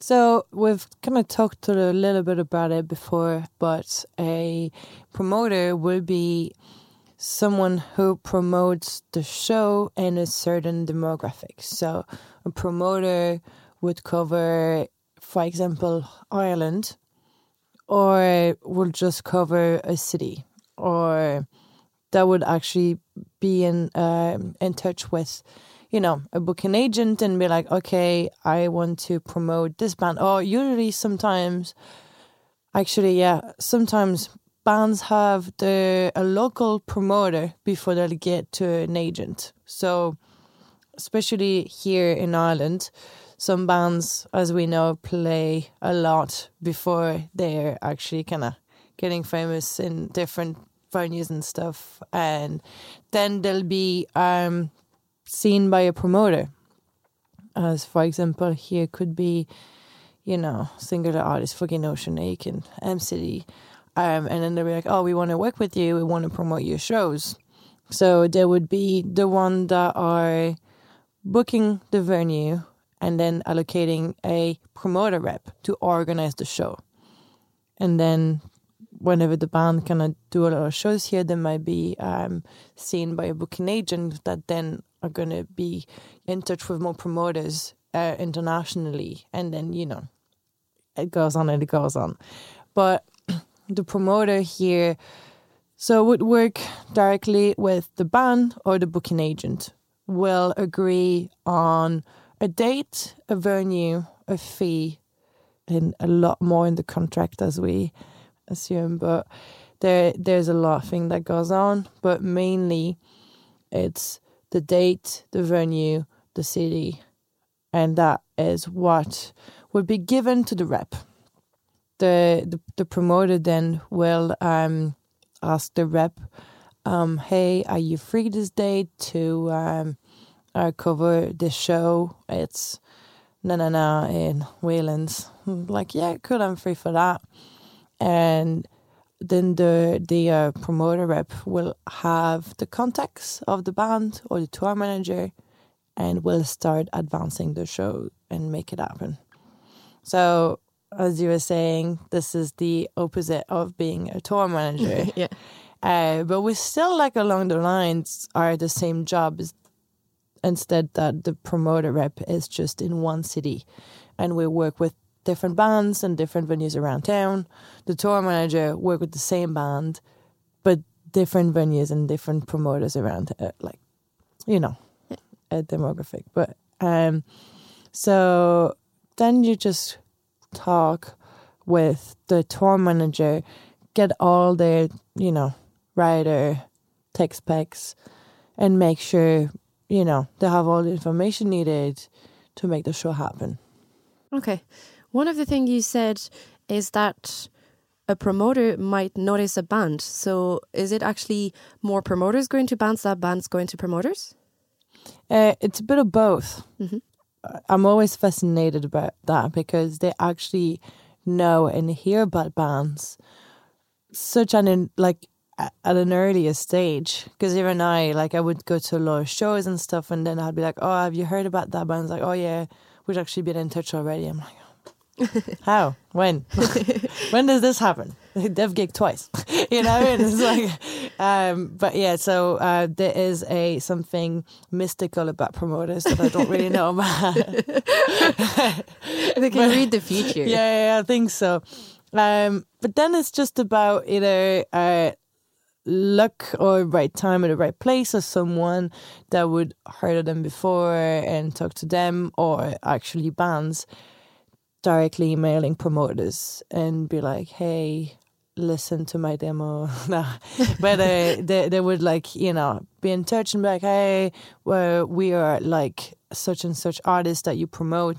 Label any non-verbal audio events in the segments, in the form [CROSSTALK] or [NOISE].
So we've kind of talked a little bit about it before, but a promoter will be someone who promotes the show in a certain demographic. So a promoter would cover, for example, Ireland, or will just cover a city, or that would actually be in uh, in touch with you know, a booking agent and be like, okay, I want to promote this band. Or usually, sometimes, actually, yeah, sometimes bands have the a local promoter before they'll get to an agent. So, especially here in Ireland, some bands, as we know, play a lot before they're actually kind of getting famous in different venues and stuff. And then there'll be um, seen by a promoter. As for example, here could be, you know, singular artist, Foggy Notions Aiken, MCD. Um, and then they'll be like, oh, we want to work with you, we want to promote your shows. So there would be the one that are booking the venue and then allocating a promoter rep to organize the show. And then whenever the band kind of do a lot of shows here, they might be um, seen by a booking agent that then are going to be in touch with more promoters uh, internationally, and then you know it goes on and it goes on. But [CLEARS THROAT] the promoter here, so would work directly with the band or the booking agent. Will agree on a date, a venue, a fee, and a lot more in the contract as we assume. But there, there's a lot of thing that goes on. But mainly, it's the date, the venue, the city, and that is what would be given to the rep. The the, the promoter then will um, ask the rep, um, "Hey, are you free this day to um, uh, cover this show? It's na na na in Whelan's." Like, yeah, cool, I'm free for that, and then the the uh, promoter rep will have the contacts of the band or the tour manager and will start advancing the show and make it happen. So as you were saying, this is the opposite of being a tour manager. [LAUGHS] yeah. Uh, but we still like along the lines are the same jobs instead that the promoter rep is just in one city and we work with different bands and different venues around town. The tour manager work with the same band, but different venues and different promoters around, uh, like you know, a demographic. But um, so then you just talk with the tour manager, get all their you know rider tech specs, and make sure you know they have all the information needed to make the show happen. Okay. One of the things you said is that a promoter might notice a band. So is it actually more promoters going to bands than bands going to promoters? Uh, it's a bit of both. Mm-hmm. I'm always fascinated about that because they actually know and hear about bands such an like at an earlier stage. Because even I, like, I would go to a lot of shows and stuff, and then I'd be like, "Oh, have you heard about that band?" It's like, "Oh yeah, we've actually been in touch already." I'm like, how? When? [LAUGHS] when does this happen? [LAUGHS] Dev gig twice. [LAUGHS] you know, it's like, um, but yeah. So uh, there is a something mystical about promoters that I don't really know about. they can but, read the future. Yeah, yeah, I think so. Um, but then it's just about either uh, luck or right time at the right place or someone that would heard of them before and talk to them or actually bands directly emailing promoters and be like, hey, listen to my demo. [LAUGHS] no, but they, they, would like, you know, be in touch and be like, hey, well, we are like such and such artists that you promote,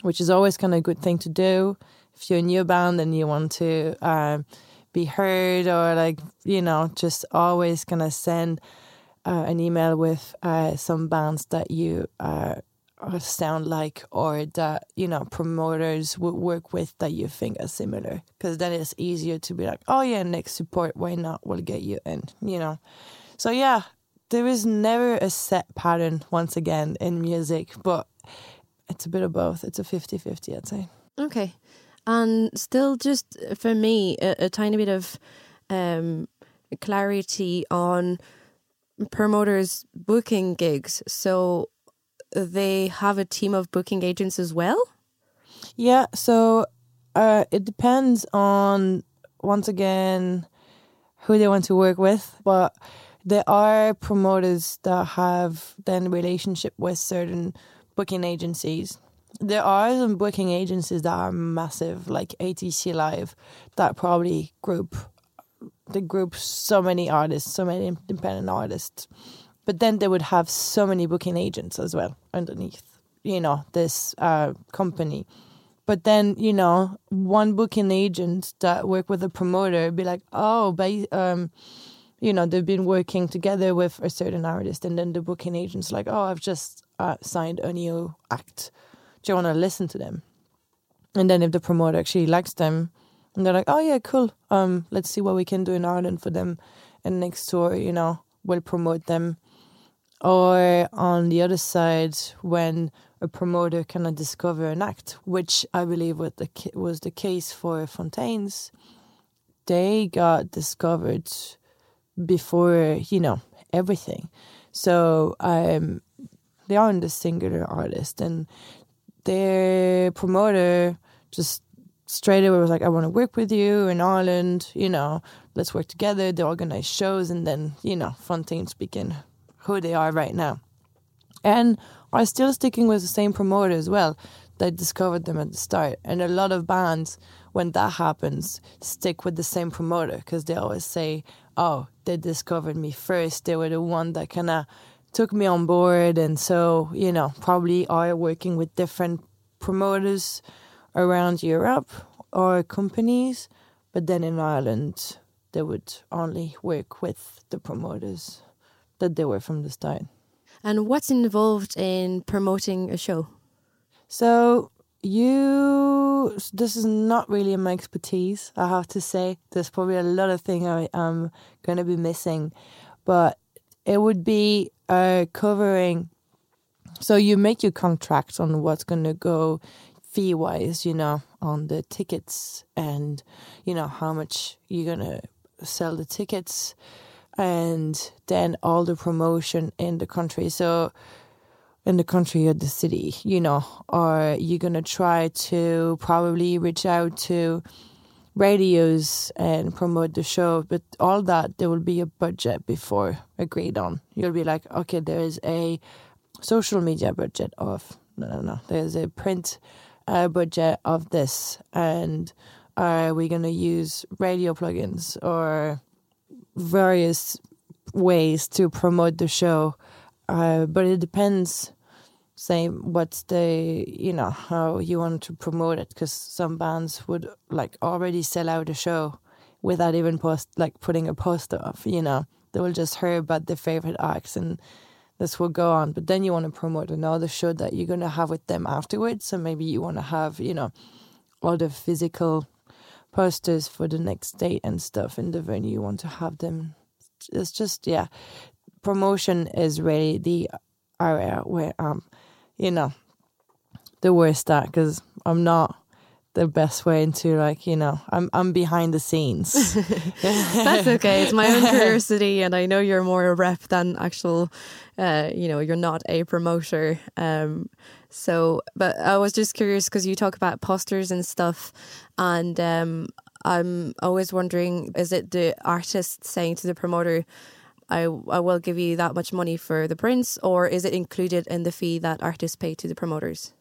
which is always kind of a good thing to do. If you're a new band and you want to um, be heard or like, you know, just always kind of send uh, an email with uh, some bands that you uh, sound like or that you know promoters would work with that you think are similar because then it's easier to be like oh yeah next support why not we'll get you in you know so yeah there is never a set pattern once again in music but it's a bit of both. It's a 50-50, I'd say. Okay. And still, just for me, a, a tiny bit of um, clarity on promoters booking gigs. So they have a team of booking agents as well? Yeah, so uh, it depends on, once again, who they want to work with. But there are promoters that have then relationship with certain booking agencies. There are some booking agencies that are massive, like ATC Live, that probably group they group so many artists, so many independent artists. But then they would have so many booking agents as well underneath, you know, this uh, company. But then, you know, one booking agent that work with a promoter be like, oh, but, um, you know, they've been working together with a certain artist, and then the booking agent's like, oh, I've just uh, signed a new act. Do you want to listen to them? And then if the promoter actually likes them, and they're like, oh yeah, cool. Um, let's see what we can do in Ireland for them, and next tour, you know, we'll promote them. Or on the other side, when a promoter cannot discover an act, which I believe was the was the case for Fontaines, they got discovered before you know everything. So um, they aren't a singular artist, and their promoter just straight away was like, I want to work with you in Ireland, you know, let's work together. They organize shows, and then, you know, Fontaines begin who they are right now. And are still sticking with the same promoter as well that discovered them at the start. And a lot of bands, when that happens, stick with the same promoter because they always say, oh, they discovered me first. They were the one that kind of took me on board. And so, you know, probably are working with different promoters around Europe or companies, but then in Ireland, they would only work with the promoters that they were from the start. And what's involved in promoting a show? So, you, this is not really my expertise, I have to say. There's probably a lot of things I am going to be missing, but it would be uh, covering. So, you make your contract on what's going to go fee wise, you know, on the tickets and, you know, how much you're going to sell the tickets and then all the promotion in the country. So, in the country or the city, you know, or you're to try to probably reach out to radios and promote the show. But all that, there will be a budget before agreed on. You'll be like, okay, there is a social media budget of, no, no, no, there's a print uh, budget of this and are we to use radio plugins or various ways to promote the show uh, but it depends say what's the you know how you want to promote it because some bands would like already sell out a show without even post like putting a poster up you know they will just hear about their favorite acts and this will go on. But then you want to promote another show that you're to have with them afterwards. So maybe you want to have, you know, all the physical posters for the next date and stuff in the venue. You want to have them. It's just, yeah, promotion is really the area where, um, you know, the worst at because I'm not the best way into like you know I'm I'm behind the scenes. [LAUGHS] That's okay. It's my own curiosity, and I know you're more a rep than actual. Uh, you know, you're not a promoter. Um, so, but I was just curious because you talk about posters and stuff, and um, I'm always wondering: is it the artist saying to the promoter? I, I will give you that much money for the prints, or is it included in the fee that artists pay to the promoters?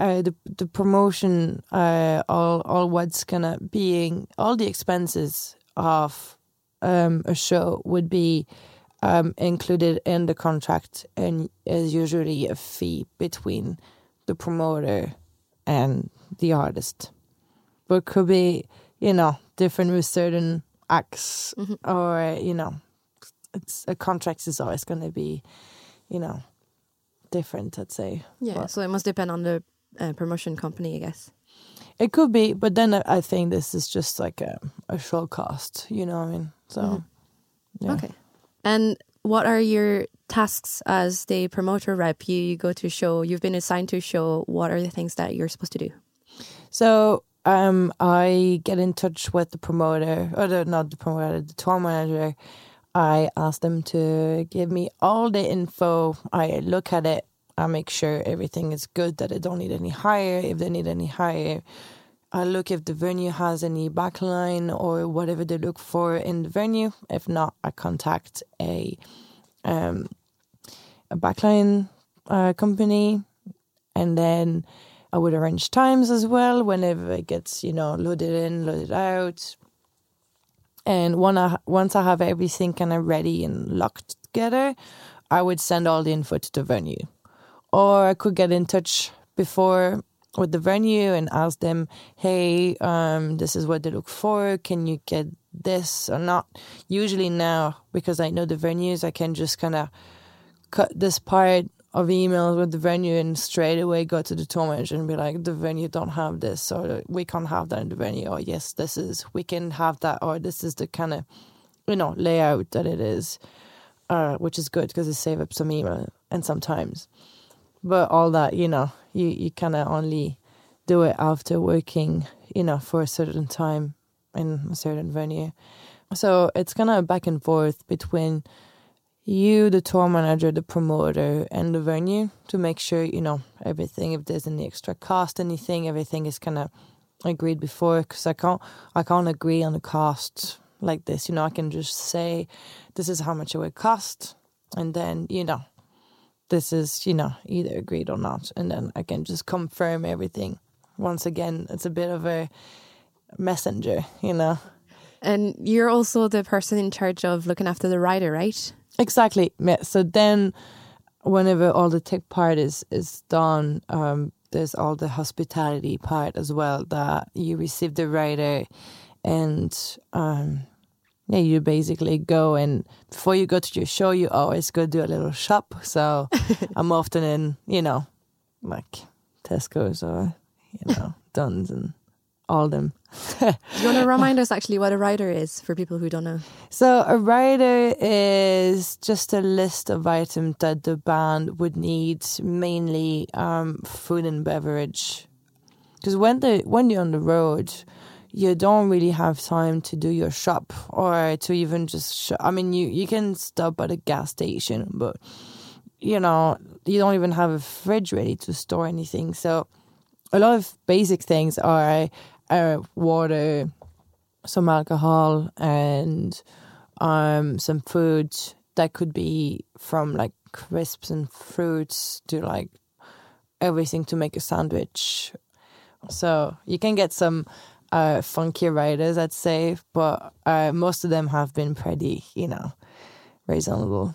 Uh, the the promotion, uh, all all what's gonna being all the expenses of um, a show would be um, included in the contract, and is usually a fee between the promoter and the artist. But it could be, you know, different with certain acts, mm -hmm. or you know, it's a contract is always going to be, you know, different. I'd say. Yeah, but, so it must depend on the uh, promotion company, I guess. It could be, but then I think this is just like a, a show cost, you know what I mean? So, mm -hmm. yeah. Okay. And what are your tasks as the promoter rep? You go to show, you've been assigned to show. What are the things that you're supposed to do? So um, I get in touch with the promoter, or the, not the promoter, the tour manager. I ask them to give me all the info. I look at it. I make sure everything is good, that I don't need any hire. If they need any hire, I look if the venue has any backline or whatever they look for in the venue. If not, I contact a um, a backline uh, company, and then I would arrange times as well whenever it gets you know loaded in, loaded out. And when I, once I have everything kind of ready and locked together, I would send all the info to the venue, or I could get in touch before with the venue and ask them, "Hey, um, this is what they look for. Can you get this or not?" Usually now, because I know the venues, I can just kind of cut this part of emails with the venue and straight away go to the tour manager and be like, "The venue don't have this, or we can't have that in the venue." Or yes, this is we can have that, or this is the kind of you know layout that it is, uh, which is good because it saves up some email and sometimes. But all that, you know, you, you kind of only do it after working, you know, for a certain time in a certain venue. So it's kind of back and forth between you, the tour manager, the promoter, and the venue to make sure, you know, everything, if there's any extra cost, anything, everything is kind of agreed before because I can't, I can't agree on the cost like this. You know, I can just say, this is how much it would cost. And then, you know, this is, you know, either agreed or not. And then I can just confirm everything. Once again, it's a bit of a messenger, you know. And you're also the person in charge of looking after the rider, right? Exactly. So then, whenever all the tech part is is done, um, there's all the hospitality part as well. That you receive the rider, and um, yeah, you basically go and before you go to your show, you always go do a little shop. So [LAUGHS] I'm often in, you know, like Tesco's or you know [LAUGHS] Dunnes and all them. Do you want to remind us actually what a rider is for people who don't know? So a rider is just a list of items that the band would need, mainly um, food and beverage. Because when the when you're on the road, you don't really have time to do your shop or to even just I mean you you can stop at a gas station but you know you don't even have a fridge ready to store anything. So a lot of basic things are uh, water some alcohol and um some food that could be from like crisps and fruits to like everything to make a sandwich. So you can get some uh, funky riders, I'd say, but uh, most of them have been pretty, you know, reasonable.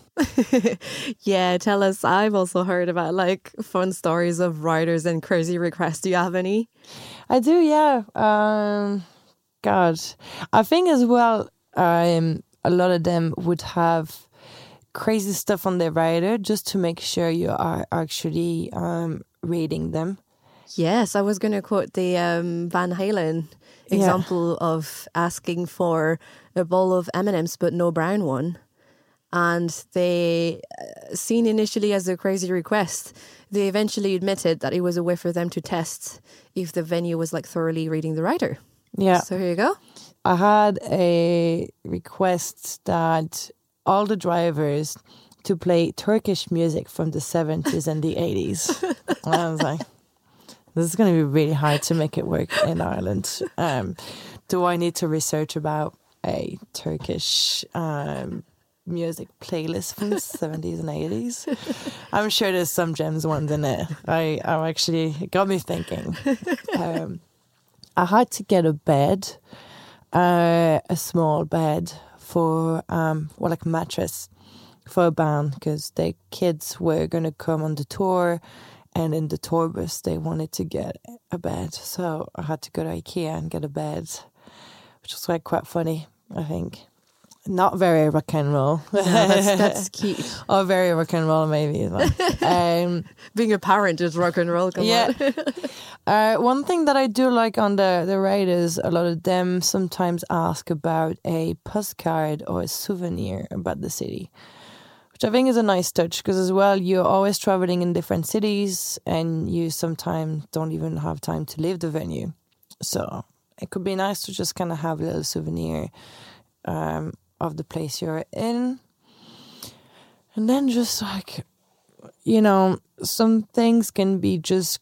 [LAUGHS] yeah, tell us. I've also heard about like fun stories of writers and crazy requests. Do you have any? I do, yeah. Um, God, I think as well, um, a lot of them would have crazy stuff on their rider just to make sure you are actually um, reading them. Yes, I was going to quote the um, Van Halen example yeah. of asking for a bowl of M&Ms but no brown one. And they, uh, seen initially as a crazy request, they eventually admitted that it was a way for them to test if the venue was like thoroughly reading the rider. Yeah. So here you go. I had a request that all the drivers to play Turkish music from the 70s and the 80s. [LAUGHS] and I was like, this is going to be really hard to make it work in Ireland. Um, do I need to research about a Turkish um, music playlist from the 70s and 80s? I'm sure there's some gems ones in it. I, I actually it got me thinking. Um, I had to get a bed, uh, a small bed for, um, well, like mattress for a band because the kids were going to come on the tour and in the tour bus, they wanted to get a bed. So I had to go to IKEA and get a bed, which was like quite funny, I think. Not very rock and roll. [LAUGHS] No, that's, that's [LAUGHS] cute. or very rock and roll, maybe. [LAUGHS] um, Being a parent is rock and roll. yeah. uh, one thing that I do like on the, the is a lot of them sometimes ask about a postcard or a souvenir about the city. Which I think is a nice touch because as well you're always traveling in different cities and you sometimes don't even have time to leave the venue. So it could be nice to just kind of have a little souvenir um, of the place you're in. And then just like, you know, some things can be just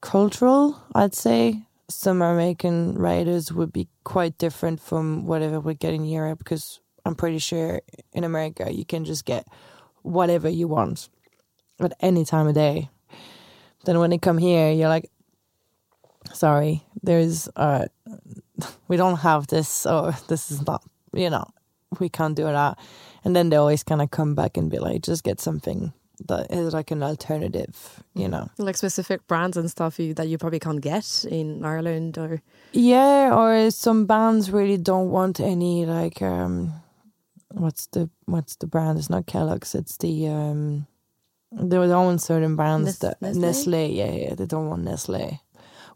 cultural, I'd say. Some American riders would be quite different from whatever we get in Europe because I'm pretty sure in America you can just get whatever you want at any time of day. Then when they come here, you're like, sorry, there's uh, [LAUGHS] we don't have this, or [LAUGHS] this is not, you know, we can't do that. And then they always kind of come back and be like, just get something that is like an alternative, you know, like specific brands and stuff you, that you probably can't get in Ireland, or yeah, or some bands really don't want any like um what's the what's the brand? It's not Kellogg's. It's the um. There was own certain brands Nes- that Nestle? Nestle, yeah, yeah, they don't want Nestle,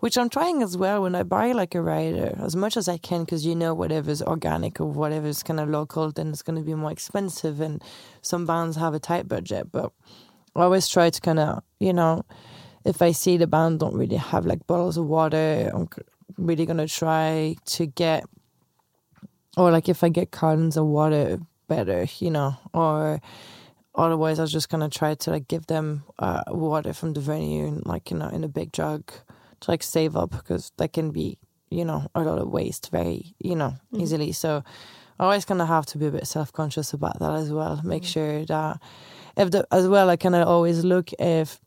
which I'm trying as well. When I buy like a rider, as much as I can, because you know whatever's organic or whatever's kind of local, then it's going to be more expensive, and some bands have a tight budget. But I always try to kind of, you know, if I see the band don't really have like bottles of water, I'm really gonna try to get or like if I get cartons of water better, you know, or otherwise I was just gonna try to like give them uh, water from the venue and like you know in a big jug to like save up because that can be you know a lot of waste very you know mm-hmm. easily. So I always kind of have to be a bit self conscious about that as well. Make mm-hmm. sure that if the as well I kind of always look if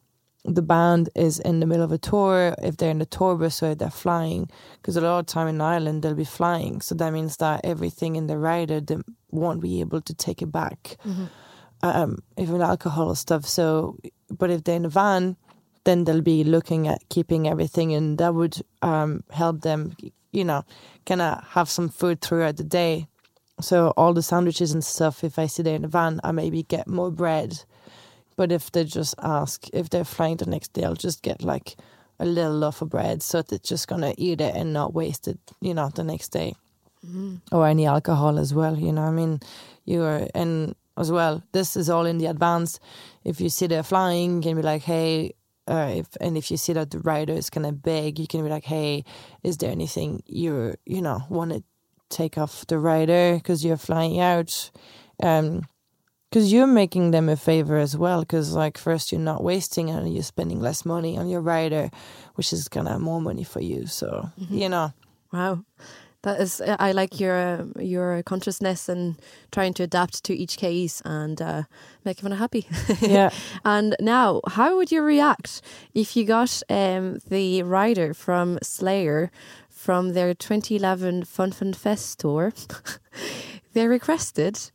the band is in the middle of a tour, if they're in the tour bus or they're flying, because a lot of time in Ireland they'll be flying, so that means that everything in the rider they won't be able to take it back, mm-hmm. um, even alcohol stuff. So, but if they're in a van, then they'll be looking at keeping everything, and that would um, help them, you know, kind of have some food throughout the day. So all the sandwiches and stuff, if I sit there in a van, I maybe get more bread but if they just ask, if they're flying the next day, I'll just get like a little loaf of bread so they're just gonna eat it and not waste it, you know, the next day. Mm. Or any alcohol as well, you know. I mean, you are, and as well, this is all in the advance. If you see they're flying, you can be like, hey, uh, if and if you see that the rider is gonna beg, you can be like, hey, is there anything you you know want to take off the rider because you're flying out? Um, because you're making them a favor as well because like first you're not wasting and you're spending less money on your rider which is kind of more money for you so mm-hmm. you know. Wow. That is i like your your consciousness and trying to adapt to each case and uh, make everyone happy. [LAUGHS] Yeah. And now how would you react if you got um, the rider from slayer from their 2011 fun fun fest tour? [LAUGHS] They requested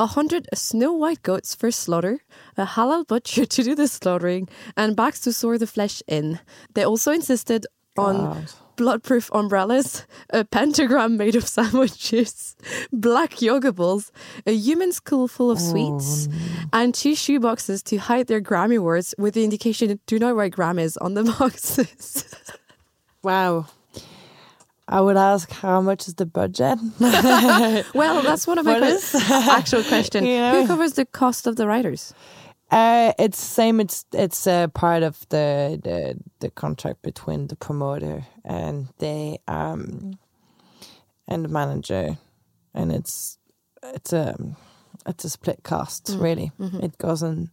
a hundred snow white goats for slaughter, a halal butcher [LAUGHS] to do the slaughtering, and bags to store the flesh in. They also insisted on God. bloodproof umbrellas, a pentagram made of [LAUGHS] sandwiches, black yoga balls, a human school full of oh, sweets, and two shoe boxes to hide their Grammy words with the indication do not write Grammys on the [LAUGHS] boxes. wow. I would ask how much is the budget? [LAUGHS] well, that's one of my [LAUGHS] actual questions. Yeah. Who covers the cost of the riders? Uh, it's same. It's it's a part of the, the the contract between the promoter and the um and the manager, and it's it's a it's a split cost. Mm. Really, mm-hmm. it goes in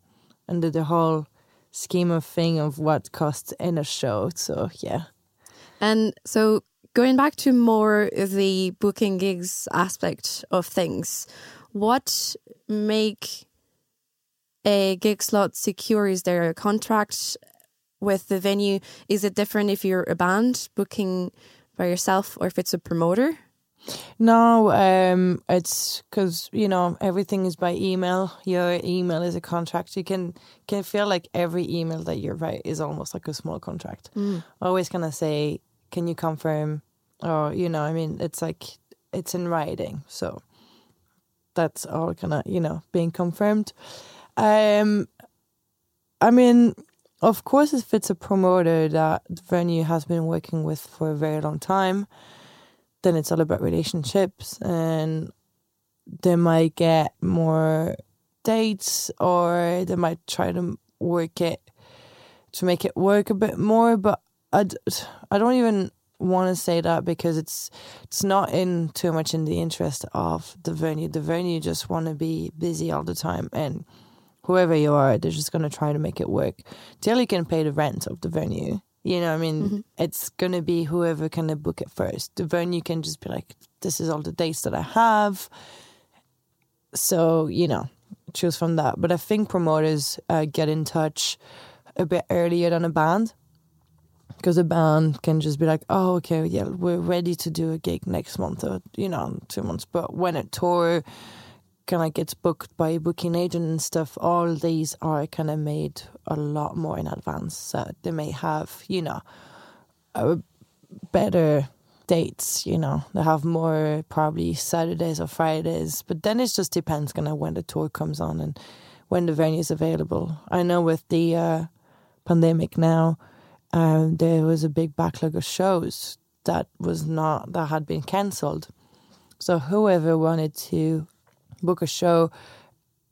under the whole scheme of thing of what costs in a show. So yeah, and so Going back to more the booking gigs aspect of things, what make a gig slot secure? Is there a contract with the venue? Is it different if you're a band booking by yourself or if it's a promoter? No, um, it's because you know everything is by email. Your email is a contract. You can can feel like every email that you write is almost like a small contract. Mm. Always kind of say, "Can you confirm or you know i mean it's like it's in writing so that's all of you know being confirmed um i mean of course if it's a promoter that the venue has been working with for a very long time then it's all about relationships and they might get more dates, or they might try to work it to make it work a bit more. But I, I don't even want to say that because it's it's not in too much in the interest of the venue. The venue just want to be busy all the time, and whoever you are, they're just going to try to make it work till you can pay the rent of the venue. You know, I mean, it's going to be whoever can book it first. The venue can just be like, this is all the dates that I have. So, you know, choose from that. But I think promoters uh, get in touch a bit earlier than a band because a band can just be like, oh, okay, yeah, we're ready to do a gig next month or, you know, two months. But when a tour kind of gets booked by a booking agent and stuff, all these are kind of made a lot more in advance. So they may have, you know, a better dates, you know, they have more probably Saturdays or Fridays. But then it just depends kind of when the tour comes on and when the venue is available. I know with the uh, pandemic now, um, there was a big backlog of shows that was not that had been cancelled. So whoever wanted to book a show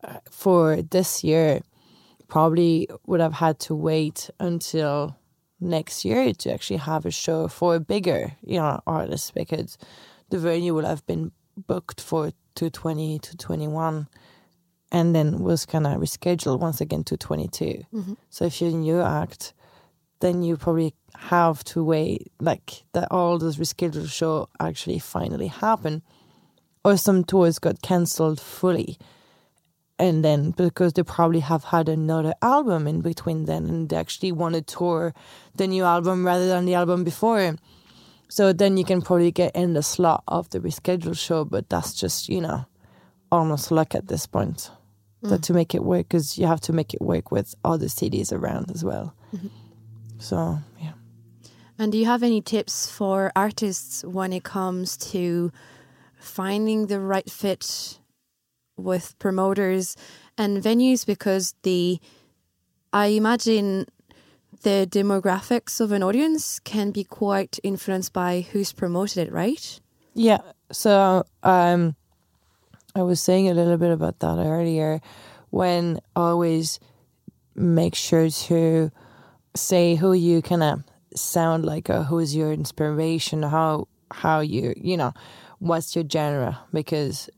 uh, for this year probably would have had to wait until next year to actually have a show for a bigger, you know, artist because the venue will have been booked for 220 to 21 and then was kind of rescheduled once again to 22. So if you're a new act, then you probably have to wait like that all those rescheduled show actually finally happen or some tours got cancelled fully. And then because they probably have had another album in between then and they actually want to tour the new album rather than the album before. So then you can probably get in the slot of the rescheduled show but that's just you know almost luck at this point. That mm. to make it work because you have to make it work with other cities around as well mm-hmm. So yeah And do you have any tips for artists when it comes to finding the right fit with promoters and venues? Because the, I imagine the demographics of an audience can be quite influenced by who's promoted it, right? Yeah. So um, I was saying a little bit about that earlier. When always make sure to say who you kind of sound like, or who's your inspiration, how how you you know what's your genre, because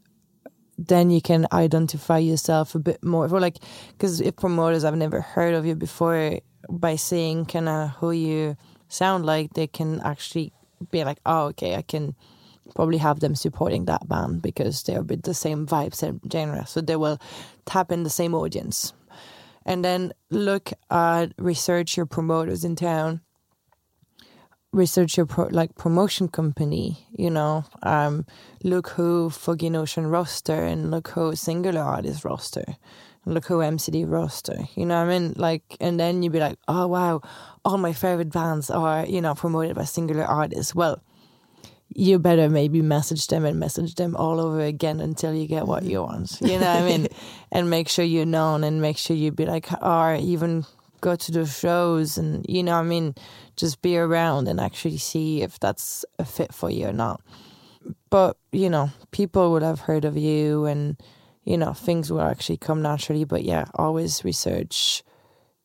then you can identify yourself a bit more. For like, because if promoters I've never heard of you before, by saying kind of who you sound like, they can actually be like, oh, okay, I can probably have them supporting that band because they're bit the same vibe, same genre. So they will tap in the same audience. And then look at research your promoters in town. Research your pro, like promotion company, you know. Um, look who Foggy Notions roster and look who Singular Artist roster. And look who MCD roster. You know what I mean? Like and then you'd be like, Oh wow, all my favorite bands are, you know, promoted by Singular Artists. Well, you better maybe message them and message them all over again until you get what you want. You know what I mean? [LAUGHS] And make sure you're known and make sure you be like, or even go to the shows and, you know what I mean? Just be around and actually see if that's a fit for you or not. But, you know, people would have heard of you and, you know, things will actually come naturally. But yeah, always research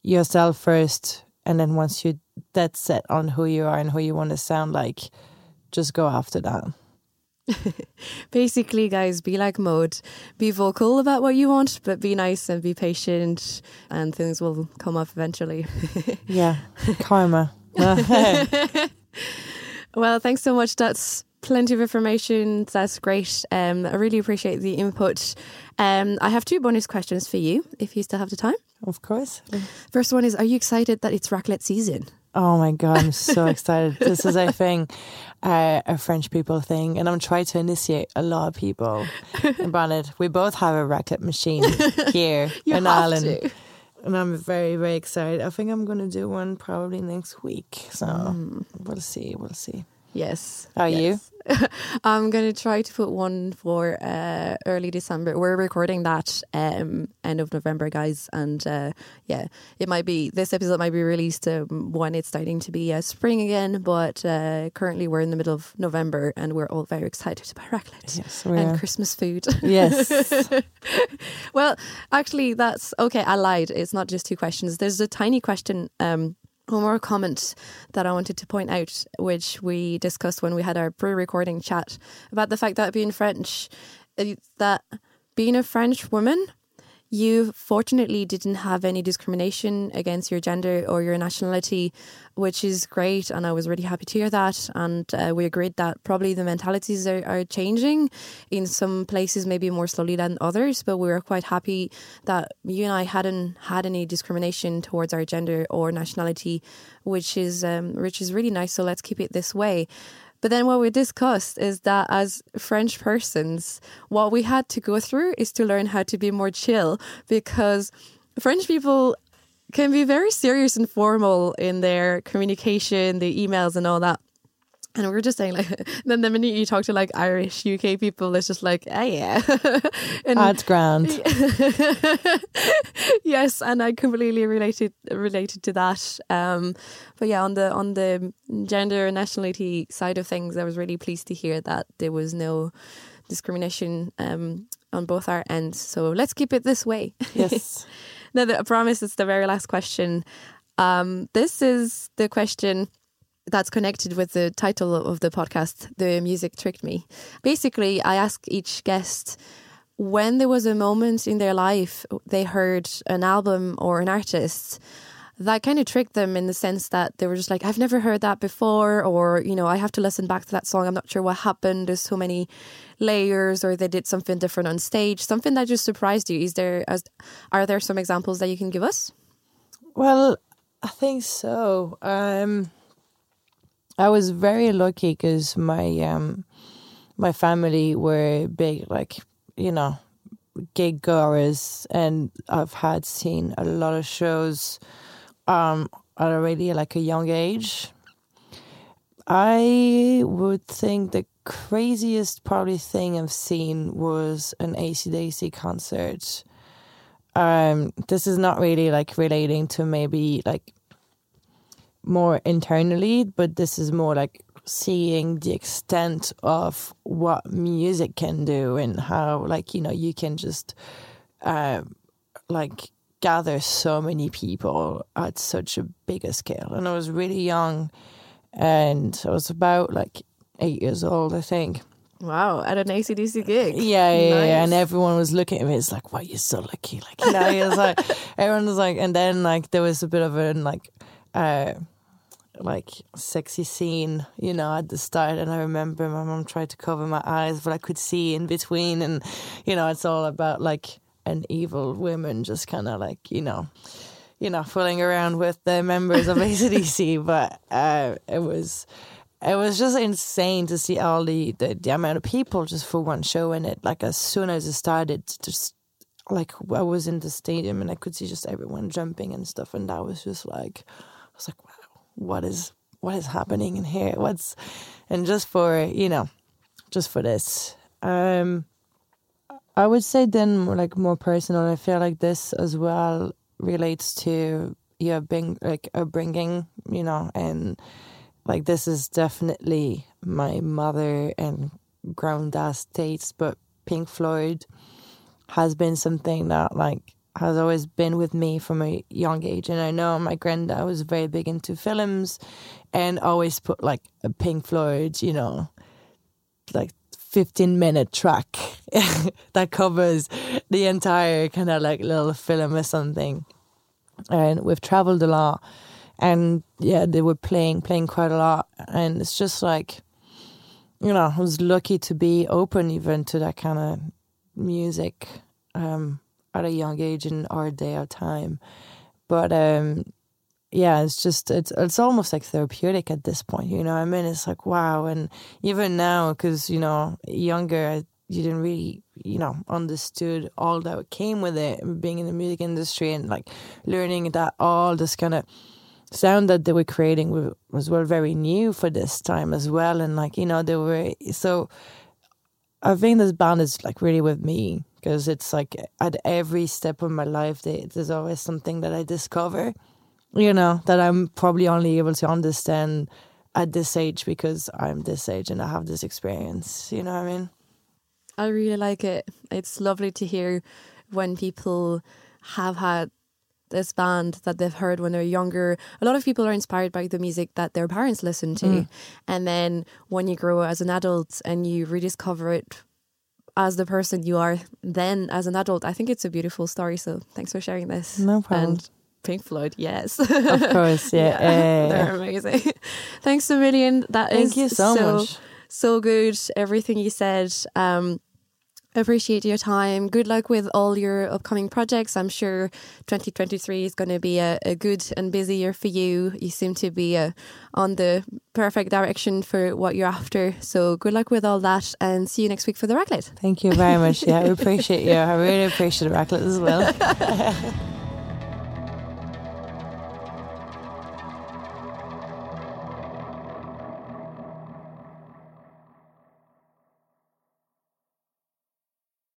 yourself first. And then once you're dead set on who you are and who you want to sound like, just go after that. [LAUGHS] Basically, guys, be like Maud. Be vocal about what you want, but be nice and be patient, and things will come up eventually. [LAUGHS] Yeah, karma. [LAUGHS] well, thanks so much. That's plenty of information. That's great. Um, I really appreciate the input. Um, I have two bonus questions for you, if you still have the time. of course. First one is Are you excited that it's raclette season? Oh my god, I'm so [LAUGHS] excited. This is, a thing, uh, a French people thing, and I'm trying to initiate a lot of people about it. We both have a raclette machine [LAUGHS] here in Ireland, to. and I'm very, very excited. I think I'm going to do one probably next week. So we'll see. We'll see. Yes. Are yes. [LAUGHS] I'm going to try to put one for uh, early December. We're recording that um, end of November, guys, and uh, yeah, it might be this episode might be released um, when it's starting to be uh, spring again. But uh, currently, we're in the middle of November, and we're all very excited about raclette Yes, and are. Christmas food. Yes. [LAUGHS] well, actually, that's okay. I lied. It's not just two questions. There's a tiny question. Um, one more comment that I wanted to point out, which we discussed when we had our pre-recording chat about the fact that being French, uh, that being a French woman, you fortunately didn't have any discrimination against your gender or your nationality, which is great. And I was really happy to hear that. And uh, we agreed that probably the mentalities are, are changing in some places, maybe more slowly than others. But we were quite happy that you and I hadn't had any discrimination towards our gender or nationality, which is um, which is really nice. So let's keep it this way. But then what we discussed is that as French persons, what we had to go through is to learn how to be more chill because French people can be very serious and formal in their communication, the emails and all that. And we are just saying, like, then [LAUGHS] the minute you talk to like Irish UK people, it's just like, oh yeah, [LAUGHS] and That's grand. [LAUGHS] yes, and I completely related related to that. Um, but yeah, on the on the gender and nationality side of things, I was really pleased to hear that there was no discrimination um, on both our ends. So let's keep it this way. Yes. now, the, I promise it's the very last question. Um, this is the question that's connected with the title of the podcast, The Music Tricked Me. Basically, I ask each guest when there was a moment in their life they heard an album or an artist that kind of tricked them in the sense that they were just like, I've never heard that before, or, you know, I have to listen back to that song. I'm not sure what happened. There's so many layers, or they did something different on stage, something that just surprised you. Is there, as, are there some examples that you can give us? Well, I think so. Um, I was very lucky because my um, my family were big, like you know, gig goers, and I've had seen a lot of shows um, at already like a young age. I would think the craziest probably thing I've seen was an ACDC concert. Um, this is not really like relating to maybe like more internally, but this is more like seeing the extent of what music can do and how like you know you can just uh, like gather so many people at such a bigger scale. And I was really young, and I was about like eight years old, I think. Wow, at an ACDC gig. Yeah, yeah, Nice. yeah. And everyone was looking at me. It's like, wow, you're so lucky. Like, you know, it was like, [LAUGHS] everyone was like, and then like there was a bit of a like, uh, like sexy scene, you know, at the start. And I remember my mom tried to cover my eyes, but I could see in between. And, you know, it's all about like an evil woman just kind of like, you know, you know, fooling around with the members of [LAUGHS] ACDC. but uh, it was, it was just insane to see all the, the, the amount of people just for one show in it. Like as soon as it started, just like I was in the stadium and I could see just everyone jumping and stuff, and that was just like, I was like, what is what is happening in here? What's and just for you know, just for this, um, I would say then like more personal. I feel like this as well relates to your being like upbringing, you know, and like this is definitely my mother and granddad's taste, but Pink Floyd has been something that like has always been with me from a young age. And I know my granddad was very big into films and always put like a Pink Floyd, you know, like 15 minute track [LAUGHS] that covers the entire kind of like little film or something. And we've traveled a lot and yeah, they were playing, playing quite a lot. And it's just like, you know, I was lucky to be open even to that kind of music um, at a young age in our day or time. But um, yeah, it's just it's it's almost like therapeutic at this point. You know, I mean, it's like wow, and even now because you know younger, you didn't really you know understood all that came with it, being in the music industry and like learning that all this kind of sound that they were creating was well very new for this time as well, and like you know they were so. I think this band is like really with me because it's like at every step of my life, they, there's always something that I discover, you know, that I'm probably only able to understand at this age because I'm this age and I have this experience. You know what I mean? I really like it. It's lovely to hear when people have had this band that they've heard when they're younger. A lot of people are inspired by the music that their parents listen to. Mm. And then when you grow as an adult and you rediscover it as the person you are then as an adult, I think it's a beautiful story. So thanks for sharing this. No problem. And Pink Floyd, yes. of course, yeah. [LAUGHS] yeah. yeah. They're amazing. [LAUGHS] thanks a million. That Thank is you so, so much. So good. Everything you said. Um, appreciate your time. Good luck with all your upcoming projects. I'm sure 2023 is going to be a, a good and busy year for you. You seem to be uh, on the perfect direction for what you're after. So good luck with all that and see you next week for the raclette. Thank you very much. Yeah, I [LAUGHS] appreciate you. I really appreciate the raclette as well. [LAUGHS]